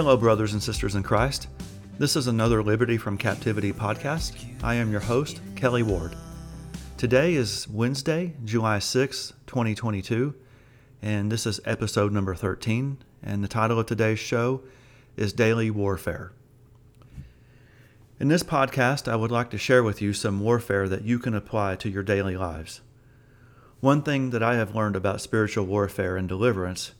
Hello, brothers and sisters in Christ. This is another Liberty from Captivity podcast. I am your host, Kelly Ward. Today is Wednesday, July 6, 2022, and this is episode number 13. And the title of today's show is Daily Warfare. In this podcast, I would like to share with you some warfare that you can apply to your daily lives. One thing that I have learned about spiritual warfare and deliverance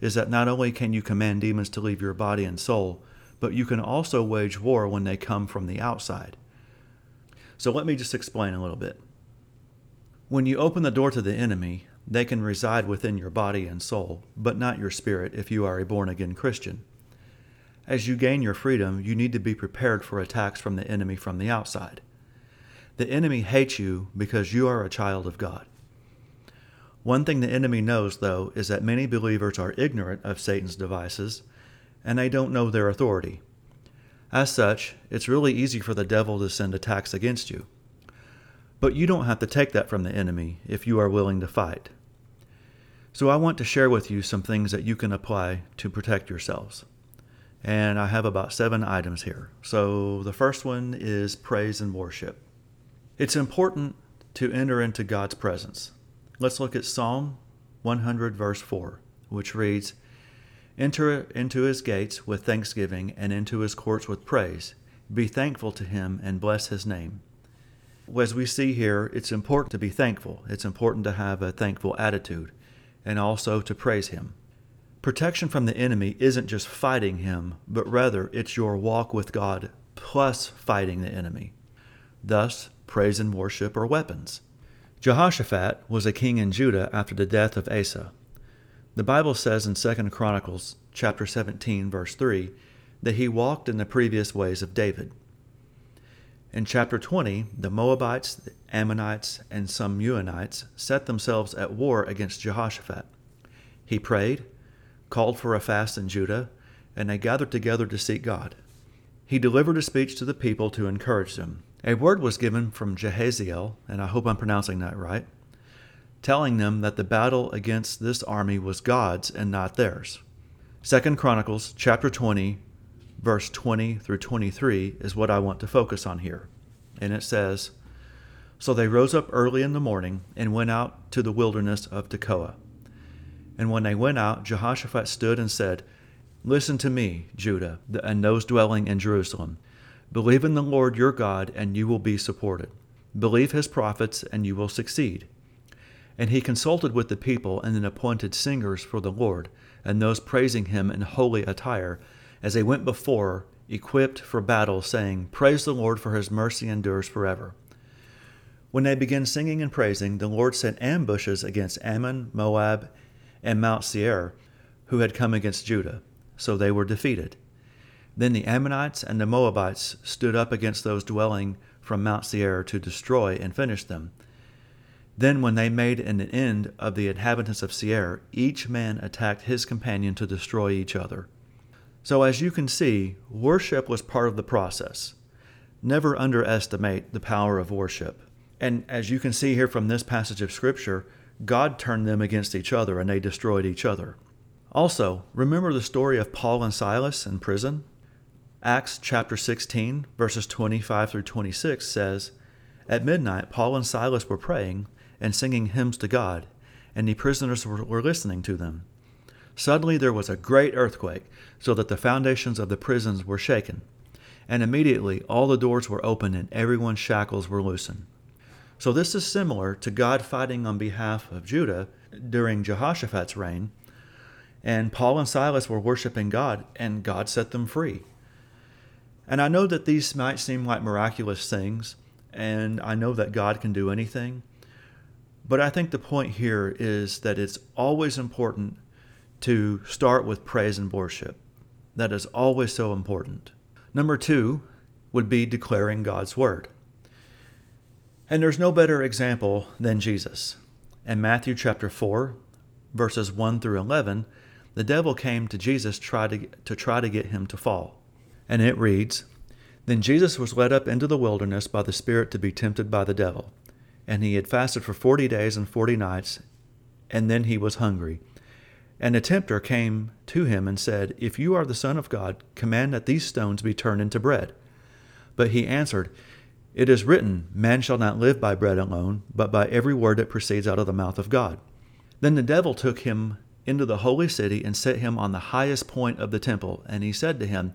is that not only can you command demons to leave your body and soul, but you can also wage war when they come from the outside. So let me just explain a little bit. When you open the door to the enemy, they can reside within your body and soul, but not your spirit if you are a born again Christian. As you gain your freedom, you need to be prepared for attacks from the enemy from the outside. The enemy hates you because you are a child of God. One thing the enemy knows, though, is that many believers are ignorant of Satan's devices and they don't know their authority. As such, it's really easy for the devil to send attacks against you. But you don't have to take that from the enemy if you are willing to fight. So I want to share with you some things that you can apply to protect yourselves. And I have about seven items here. So the first one is praise and worship. It's important to enter into God's presence. Let's look at Psalm 100, verse 4, which reads Enter into his gates with thanksgiving and into his courts with praise. Be thankful to him and bless his name. As we see here, it's important to be thankful. It's important to have a thankful attitude and also to praise him. Protection from the enemy isn't just fighting him, but rather it's your walk with God plus fighting the enemy. Thus, praise and worship are weapons. Jehoshaphat was a king in Judah after the death of Asa. The Bible says in 2 Chronicles chapter 17 verse 3 that he walked in the previous ways of David. In chapter 20, the Moabites, the Ammonites, and some Meunites set themselves at war against Jehoshaphat. He prayed, called for a fast in Judah, and they gathered together to seek God. He delivered a speech to the people to encourage them. A word was given from Jehaziel, and I hope I'm pronouncing that right, telling them that the battle against this army was God's and not theirs. Second Chronicles chapter 20 verse 20 through 23 is what I want to focus on here. And it says, So they rose up early in the morning and went out to the wilderness of Tekoa. And when they went out, Jehoshaphat stood and said, Listen to me, Judah, and those dwelling in Jerusalem. Believe in the Lord your God, and you will be supported. Believe his prophets, and you will succeed. And he consulted with the people and then appointed singers for the Lord, and those praising him in holy attire, as they went before, equipped for battle, saying, Praise the Lord, for his mercy endures forever. When they began singing and praising, the Lord sent ambushes against Ammon, Moab, and Mount Seir, who had come against Judah. So they were defeated. Then the Ammonites and the Moabites stood up against those dwelling from Mount Seir to destroy and finish them. Then, when they made an end of the inhabitants of Seir, each man attacked his companion to destroy each other. So, as you can see, worship was part of the process. Never underestimate the power of worship. And as you can see here from this passage of Scripture, God turned them against each other and they destroyed each other. Also, remember the story of Paul and Silas in prison? Acts chapter 16, verses 25 through 26 says, At midnight, Paul and Silas were praying and singing hymns to God, and the prisoners were listening to them. Suddenly there was a great earthquake, so that the foundations of the prisons were shaken. And immediately all the doors were opened and everyone's shackles were loosened. So this is similar to God fighting on behalf of Judah during Jehoshaphat's reign. And Paul and Silas were worshiping God, and God set them free. And I know that these might seem like miraculous things, and I know that God can do anything. But I think the point here is that it's always important to start with praise and worship. That is always so important. Number two would be declaring God's word. And there's no better example than Jesus. In Matthew chapter 4, verses 1 through 11, the devil came to Jesus try to, to try to get him to fall and it reads Then Jesus was led up into the wilderness by the Spirit to be tempted by the devil. And he had fasted for forty days and forty nights, and then he was hungry. And the tempter came to him and said, If you are the Son of God, command that these stones be turned into bread. But he answered, It is written, Man shall not live by bread alone, but by every word that proceeds out of the mouth of God. Then the devil took him into the holy city and set him on the highest point of the temple. And he said to him,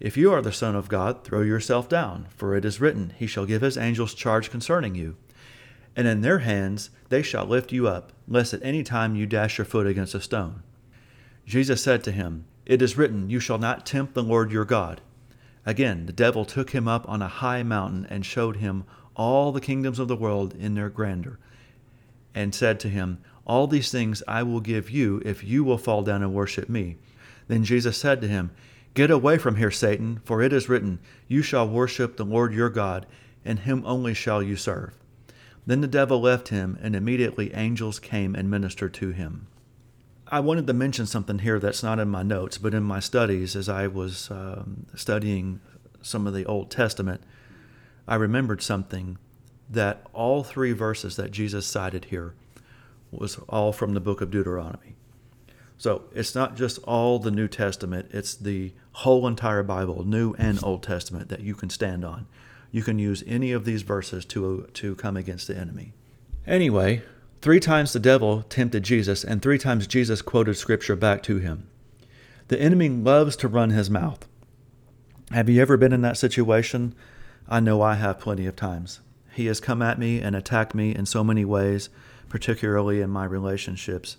If you are the Son of God, throw yourself down, for it is written, He shall give his angels charge concerning you and in their hands they shall lift you up, lest at any time you dash your foot against a stone. Jesus said to him, It is written, You shall not tempt the Lord your God. Again, the devil took him up on a high mountain and showed him all the kingdoms of the world in their grandeur, and said to him, All these things I will give you if you will fall down and worship me. Then Jesus said to him, Get away from here, Satan, for it is written, You shall worship the Lord your God, and him only shall you serve. Then the devil left him, and immediately angels came and ministered to him. I wanted to mention something here that's not in my notes, but in my studies, as I was um, studying some of the Old Testament, I remembered something that all three verses that Jesus cited here was all from the book of Deuteronomy. So it's not just all the New Testament, it's the whole entire Bible, New and Old Testament, that you can stand on you can use any of these verses to, to come against the enemy. Anyway, three times the devil tempted Jesus, and three times Jesus quoted scripture back to him. The enemy loves to run his mouth. Have you ever been in that situation? I know I have plenty of times. He has come at me and attacked me in so many ways, particularly in my relationships.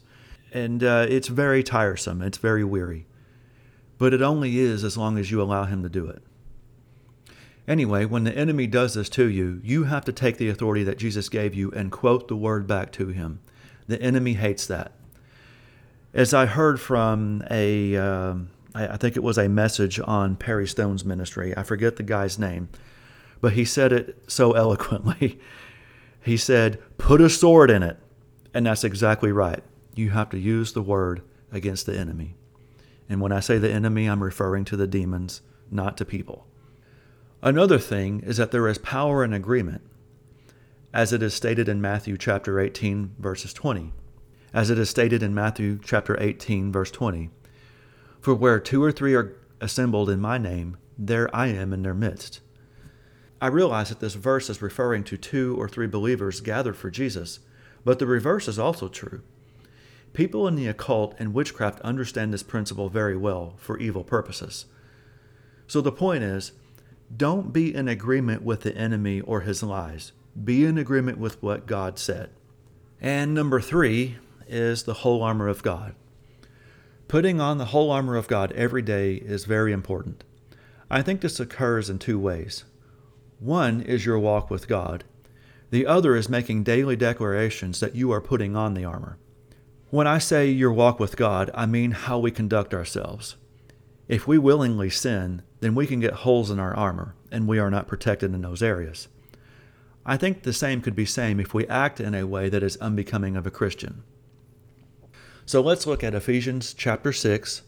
And uh, it's very tiresome, it's very weary. But it only is as long as you allow him to do it. Anyway, when the enemy does this to you, you have to take the authority that Jesus gave you and quote the word back to him. The enemy hates that. As I heard from a, uh, I think it was a message on Perry Stone's ministry, I forget the guy's name, but he said it so eloquently. he said, Put a sword in it. And that's exactly right. You have to use the word against the enemy. And when I say the enemy, I'm referring to the demons, not to people. Another thing is that there is power in agreement, as it is stated in Matthew chapter 18 verses 20. As it is stated in Matthew chapter 18 verse 20. For where two or three are assembled in my name, there I am in their midst. I realize that this verse is referring to two or three believers gathered for Jesus, but the reverse is also true. People in the occult and witchcraft understand this principle very well for evil purposes. So the point is, don't be in agreement with the enemy or his lies. Be in agreement with what God said. And number three is the whole armor of God. Putting on the whole armor of God every day is very important. I think this occurs in two ways. One is your walk with God, the other is making daily declarations that you are putting on the armor. When I say your walk with God, I mean how we conduct ourselves. If we willingly sin, then we can get holes in our armor, and we are not protected in those areas. I think the same could be same if we act in a way that is unbecoming of a Christian. So let's look at Ephesians chapter 6,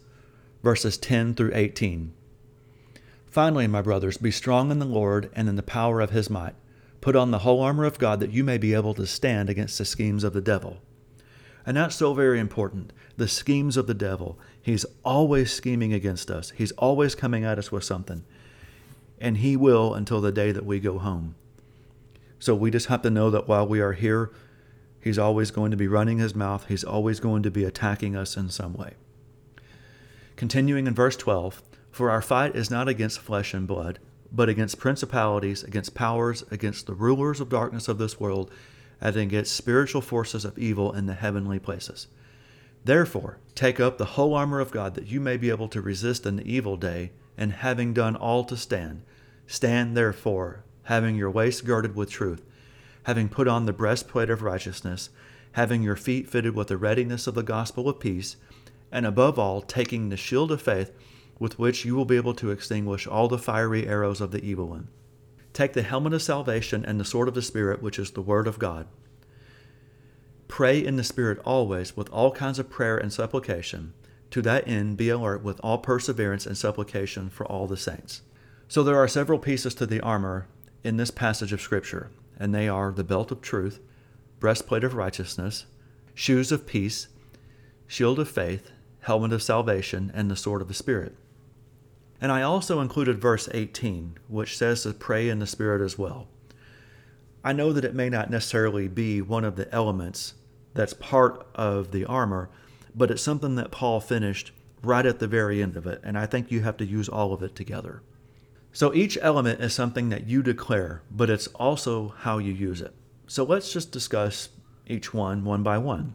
verses 10 through 18. Finally, my brothers, be strong in the Lord and in the power of his might. Put on the whole armor of God that you may be able to stand against the schemes of the devil. And that's so very important. The schemes of the devil. He's always scheming against us, he's always coming at us with something. And he will until the day that we go home. So we just have to know that while we are here, he's always going to be running his mouth, he's always going to be attacking us in some way. Continuing in verse 12 For our fight is not against flesh and blood, but against principalities, against powers, against the rulers of darkness of this world and against spiritual forces of evil in the heavenly places. Therefore, take up the whole armor of God that you may be able to resist in the evil day, and having done all to stand, stand therefore, having your waist girded with truth, having put on the breastplate of righteousness, having your feet fitted with the readiness of the gospel of peace, and above all, taking the shield of faith with which you will be able to extinguish all the fiery arrows of the evil one. Take the helmet of salvation and the sword of the Spirit, which is the Word of God. Pray in the Spirit always with all kinds of prayer and supplication. To that end, be alert with all perseverance and supplication for all the saints. So, there are several pieces to the armor in this passage of Scripture, and they are the belt of truth, breastplate of righteousness, shoes of peace, shield of faith, helmet of salvation, and the sword of the Spirit. And I also included verse 18, which says to pray in the Spirit as well. I know that it may not necessarily be one of the elements that's part of the armor, but it's something that Paul finished right at the very end of it, and I think you have to use all of it together. So each element is something that you declare, but it's also how you use it. So let's just discuss each one one by one.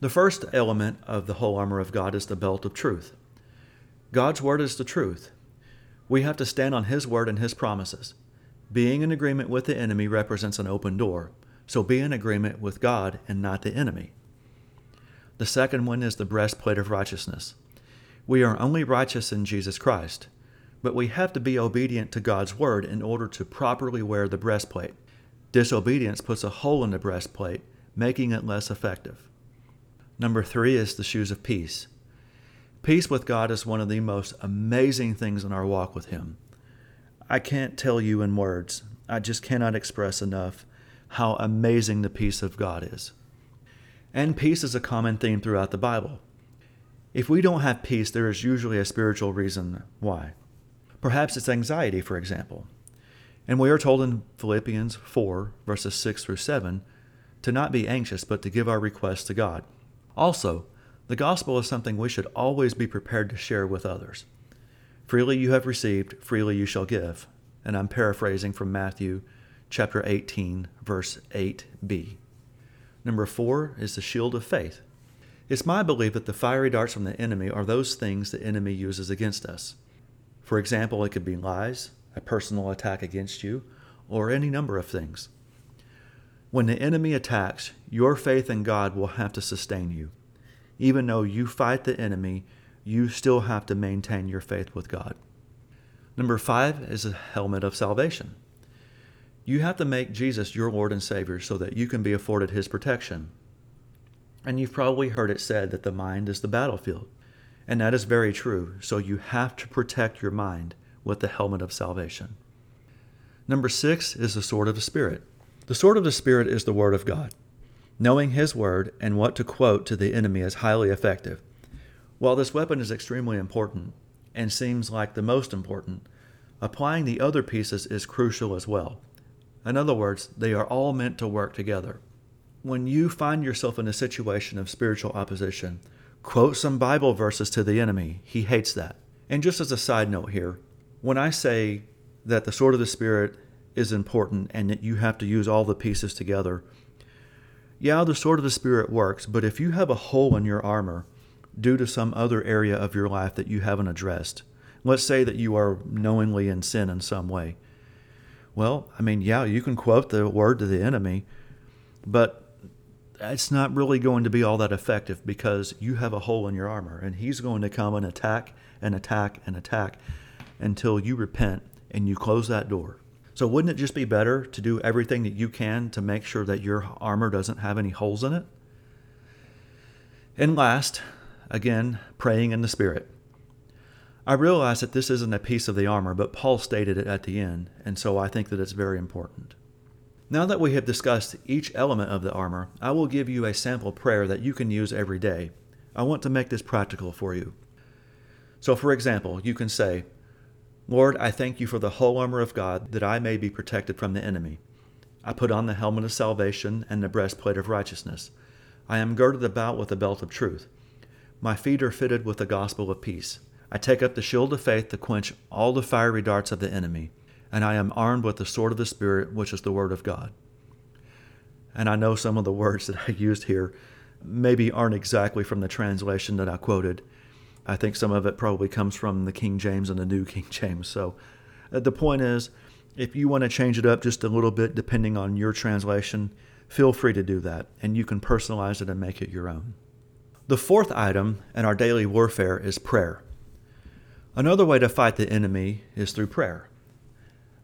The first element of the whole armor of God is the belt of truth. God's word is the truth. We have to stand on His word and His promises. Being in agreement with the enemy represents an open door, so be in agreement with God and not the enemy. The second one is the breastplate of righteousness. We are only righteous in Jesus Christ, but we have to be obedient to God's word in order to properly wear the breastplate. Disobedience puts a hole in the breastplate, making it less effective. Number three is the shoes of peace. Peace with God is one of the most amazing things in our walk with Him. I can't tell you in words, I just cannot express enough how amazing the peace of God is. And peace is a common theme throughout the Bible. If we don't have peace, there is usually a spiritual reason why. Perhaps it's anxiety, for example. And we are told in Philippians 4, verses 6 through 7, to not be anxious, but to give our requests to God. Also, the gospel is something we should always be prepared to share with others. Freely you have received, freely you shall give. And I'm paraphrasing from Matthew chapter 18, verse 8b. Number four is the shield of faith. It's my belief that the fiery darts from the enemy are those things the enemy uses against us. For example, it could be lies, a personal attack against you, or any number of things. When the enemy attacks, your faith in God will have to sustain you. Even though you fight the enemy, you still have to maintain your faith with God. Number five is a helmet of salvation. You have to make Jesus your Lord and Savior so that you can be afforded His protection. And you've probably heard it said that the mind is the battlefield. And that is very true. So you have to protect your mind with the helmet of salvation. Number six is the sword of the Spirit. The sword of the Spirit is the Word of God. Knowing His Word and what to quote to the enemy is highly effective. While this weapon is extremely important and seems like the most important, applying the other pieces is crucial as well. In other words, they are all meant to work together. When you find yourself in a situation of spiritual opposition, quote some Bible verses to the enemy. He hates that. And just as a side note here, when I say that the sword of the Spirit is important and that you have to use all the pieces together, yeah, the sword of the Spirit works, but if you have a hole in your armor due to some other area of your life that you haven't addressed, let's say that you are knowingly in sin in some way, well, I mean, yeah, you can quote the word to the enemy, but it's not really going to be all that effective because you have a hole in your armor and he's going to come and attack and attack and attack until you repent and you close that door. So, wouldn't it just be better to do everything that you can to make sure that your armor doesn't have any holes in it? And last, again, praying in the Spirit. I realize that this isn't a piece of the armor, but Paul stated it at the end, and so I think that it's very important. Now that we have discussed each element of the armor, I will give you a sample prayer that you can use every day. I want to make this practical for you. So, for example, you can say, Lord, I thank you for the whole armor of God that I may be protected from the enemy. I put on the helmet of salvation and the breastplate of righteousness. I am girded about with the belt of truth. My feet are fitted with the gospel of peace. I take up the shield of faith to quench all the fiery darts of the enemy, and I am armed with the sword of the Spirit, which is the Word of God. And I know some of the words that I used here maybe aren't exactly from the translation that I quoted. I think some of it probably comes from the King James and the New King James. So uh, the point is, if you want to change it up just a little bit depending on your translation, feel free to do that, and you can personalize it and make it your own. The fourth item in our daily warfare is prayer. Another way to fight the enemy is through prayer.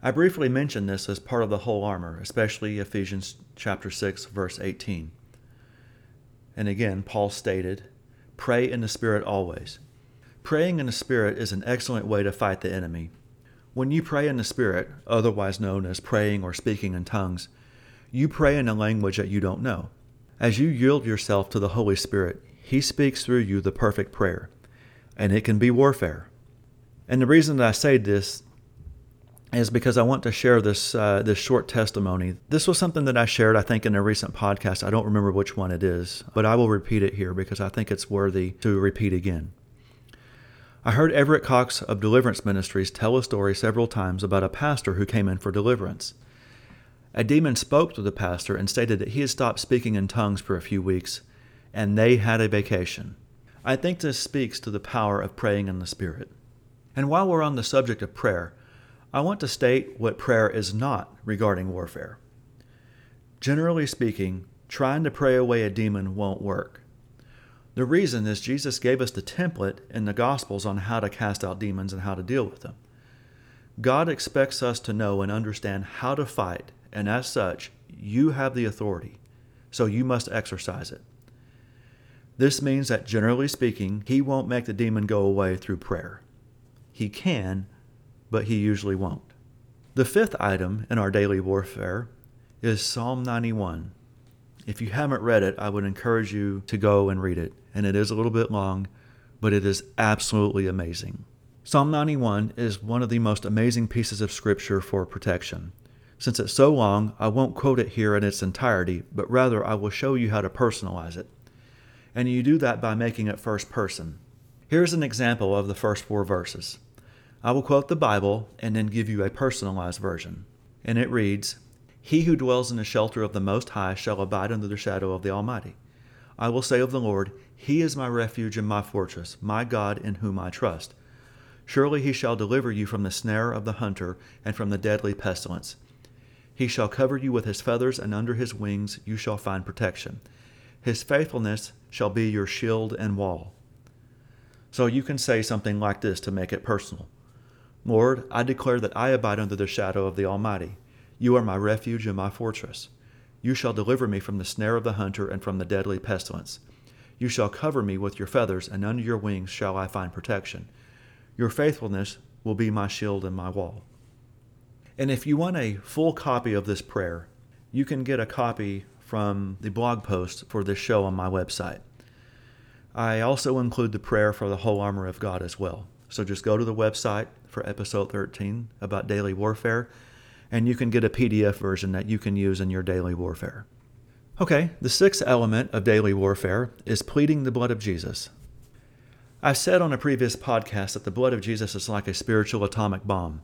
I briefly mentioned this as part of the whole armor, especially Ephesians chapter 6 verse 18. And again, Paul stated, "Pray in the spirit always." Praying in the spirit is an excellent way to fight the enemy. When you pray in the spirit, otherwise known as praying or speaking in tongues, you pray in a language that you don't know. As you yield yourself to the Holy Spirit, He speaks through you the perfect prayer, and it can be warfare. And the reason that I say this is because I want to share this uh, this short testimony. This was something that I shared, I think, in a recent podcast. I don't remember which one it is, but I will repeat it here because I think it's worthy to repeat again. I heard Everett Cox of Deliverance Ministries tell a story several times about a pastor who came in for deliverance. A demon spoke to the pastor and stated that he had stopped speaking in tongues for a few weeks, and they had a vacation. I think this speaks to the power of praying in the Spirit. And while we're on the subject of prayer, I want to state what prayer is not regarding warfare. Generally speaking, trying to pray away a demon won't work. The reason is Jesus gave us the template in the Gospels on how to cast out demons and how to deal with them. God expects us to know and understand how to fight, and as such, you have the authority, so you must exercise it. This means that generally speaking, He won't make the demon go away through prayer. He can, but he usually won't. The fifth item in our daily warfare is Psalm 91. If you haven't read it, I would encourage you to go and read it. And it is a little bit long, but it is absolutely amazing. Psalm 91 is one of the most amazing pieces of scripture for protection. Since it's so long, I won't quote it here in its entirety, but rather I will show you how to personalize it. And you do that by making it first person. Here's an example of the first four verses. I will quote the Bible and then give you a personalized version. And it reads He who dwells in the shelter of the Most High shall abide under the shadow of the Almighty. I will say of the Lord, He is my refuge and my fortress, my God in whom I trust. Surely he shall deliver you from the snare of the hunter and from the deadly pestilence. He shall cover you with his feathers, and under his wings you shall find protection. His faithfulness shall be your shield and wall. So you can say something like this to make it personal. Lord, I declare that I abide under the shadow of the Almighty. You are my refuge and my fortress. You shall deliver me from the snare of the hunter and from the deadly pestilence. You shall cover me with your feathers, and under your wings shall I find protection. Your faithfulness will be my shield and my wall. And if you want a full copy of this prayer, you can get a copy from the blog post for this show on my website. I also include the prayer for the whole armor of God as well. So just go to the website for episode 13 about daily warfare, and you can get a PDF version that you can use in your daily warfare. Okay, the sixth element of daily warfare is pleading the blood of Jesus. I said on a previous podcast that the blood of Jesus is like a spiritual atomic bomb.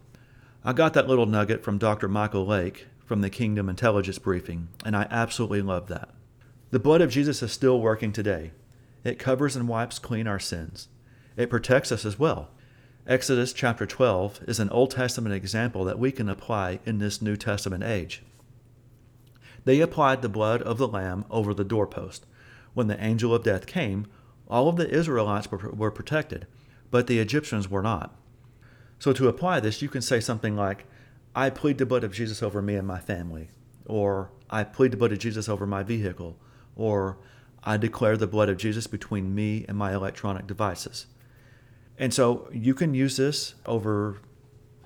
I got that little nugget from Dr. Michael Lake from the Kingdom Intelligence Briefing, and I absolutely love that. The blood of Jesus is still working today. It covers and wipes clean our sins. It protects us as well. Exodus chapter 12 is an Old Testament example that we can apply in this New Testament age. They applied the blood of the lamb over the doorpost. When the angel of death came, all of the Israelites were protected, but the Egyptians were not. So to apply this, you can say something like, I plead the blood of Jesus over me and my family, or I plead the blood of Jesus over my vehicle, or I declare the blood of Jesus between me and my electronic devices. And so you can use this over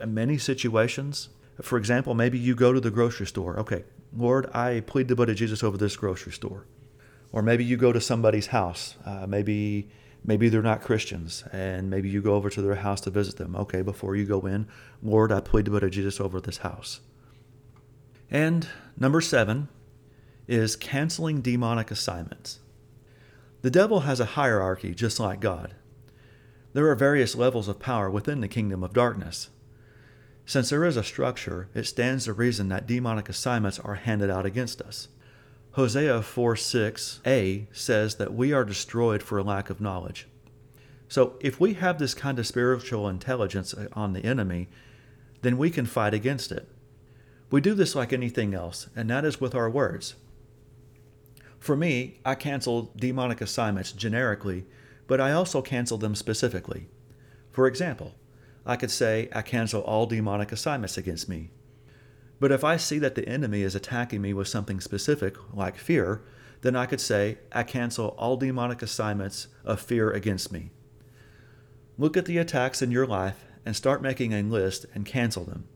many situations. For example, maybe you go to the grocery store. Okay, Lord, I plead the blood of Jesus over this grocery store. Or maybe you go to somebody's house. Uh, maybe maybe they're not Christians, and maybe you go over to their house to visit them. Okay, before you go in, Lord, I plead the blood of Jesus over this house. And number seven is canceling demonic assignments. The devil has a hierarchy just like God. There are various levels of power within the kingdom of darkness. Since there is a structure, it stands to reason that demonic assignments are handed out against us. Hosea 4 6a says that we are destroyed for a lack of knowledge. So, if we have this kind of spiritual intelligence uh, on the enemy, then we can fight against it. We do this like anything else, and that is with our words. For me, I cancel demonic assignments generically but I also cancel them specifically. For example, I could say, I cancel all demonic assignments against me. But if I see that the enemy is attacking me with something specific, like fear, then I could say, I cancel all demonic assignments of fear against me. Look at the attacks in your life and start making a list and cancel them.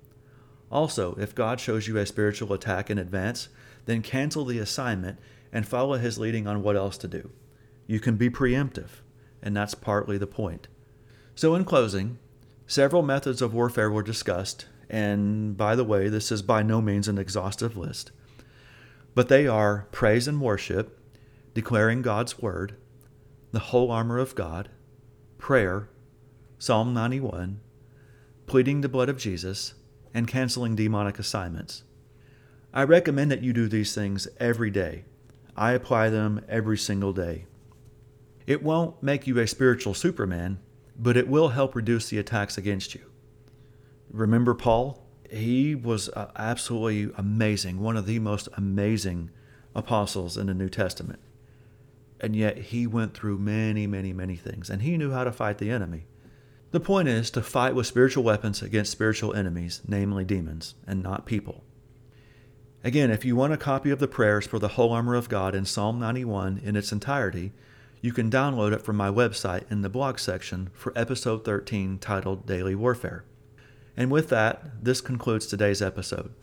Also, if God shows you a spiritual attack in advance, then cancel the assignment and follow his leading on what else to do. You can be preemptive, and that's partly the point. So, in closing, several methods of warfare were discussed, and by the way, this is by no means an exhaustive list, but they are praise and worship, declaring God's word, the whole armor of God, prayer, Psalm 91, pleading the blood of Jesus, and canceling demonic assignments. I recommend that you do these things every day. I apply them every single day. It won't make you a spiritual Superman, but it will help reduce the attacks against you. Remember Paul? He was uh, absolutely amazing, one of the most amazing apostles in the New Testament. And yet he went through many, many, many things, and he knew how to fight the enemy. The point is to fight with spiritual weapons against spiritual enemies, namely demons, and not people. Again, if you want a copy of the prayers for the whole armor of God in Psalm 91 in its entirety, you can download it from my website in the blog section for episode 13 titled Daily Warfare. And with that, this concludes today's episode.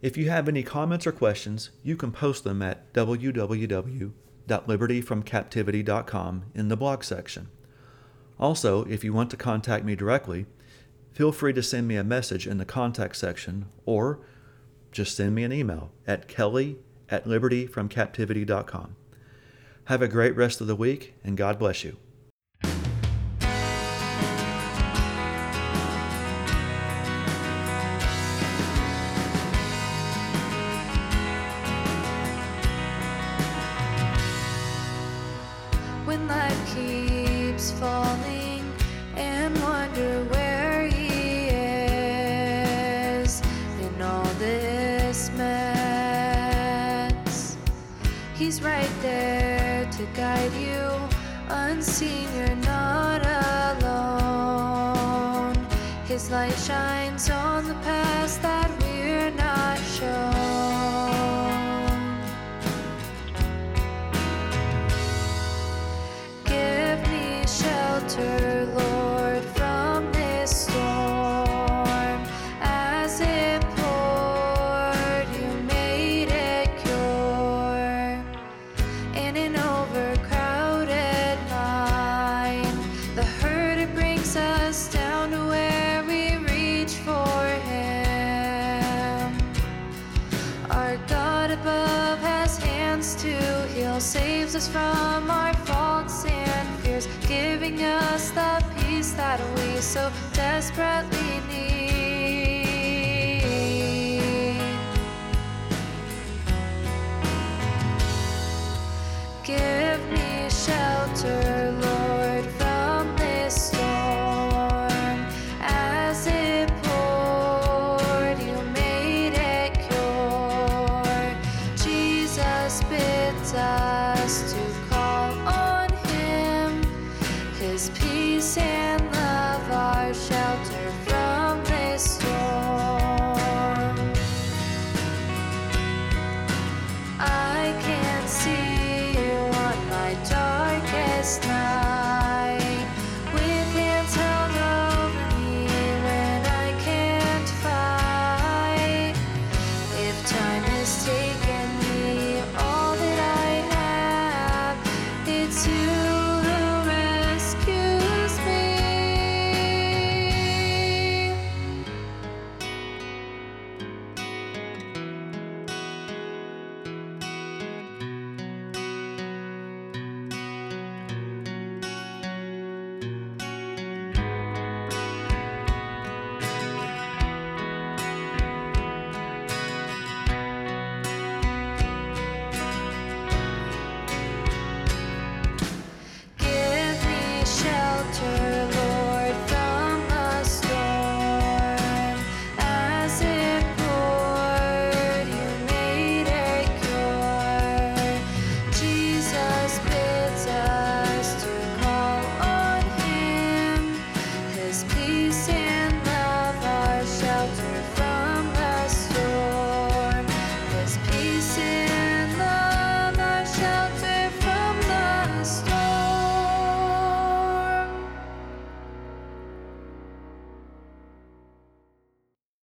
If you have any comments or questions, you can post them at www.libertyfromcaptivity.com in the blog section. Also, if you want to contact me directly, feel free to send me a message in the contact section or just send me an email at kelly at libertyfromcaptivity.com. Have a great rest of the week, and God bless you. when life keeps falling and wonder where he is in all this mess. He's right there unseen, you're not alone. His light shines on the past that saves us from our faults and fears, giving us the peace that we so desperately need. is peace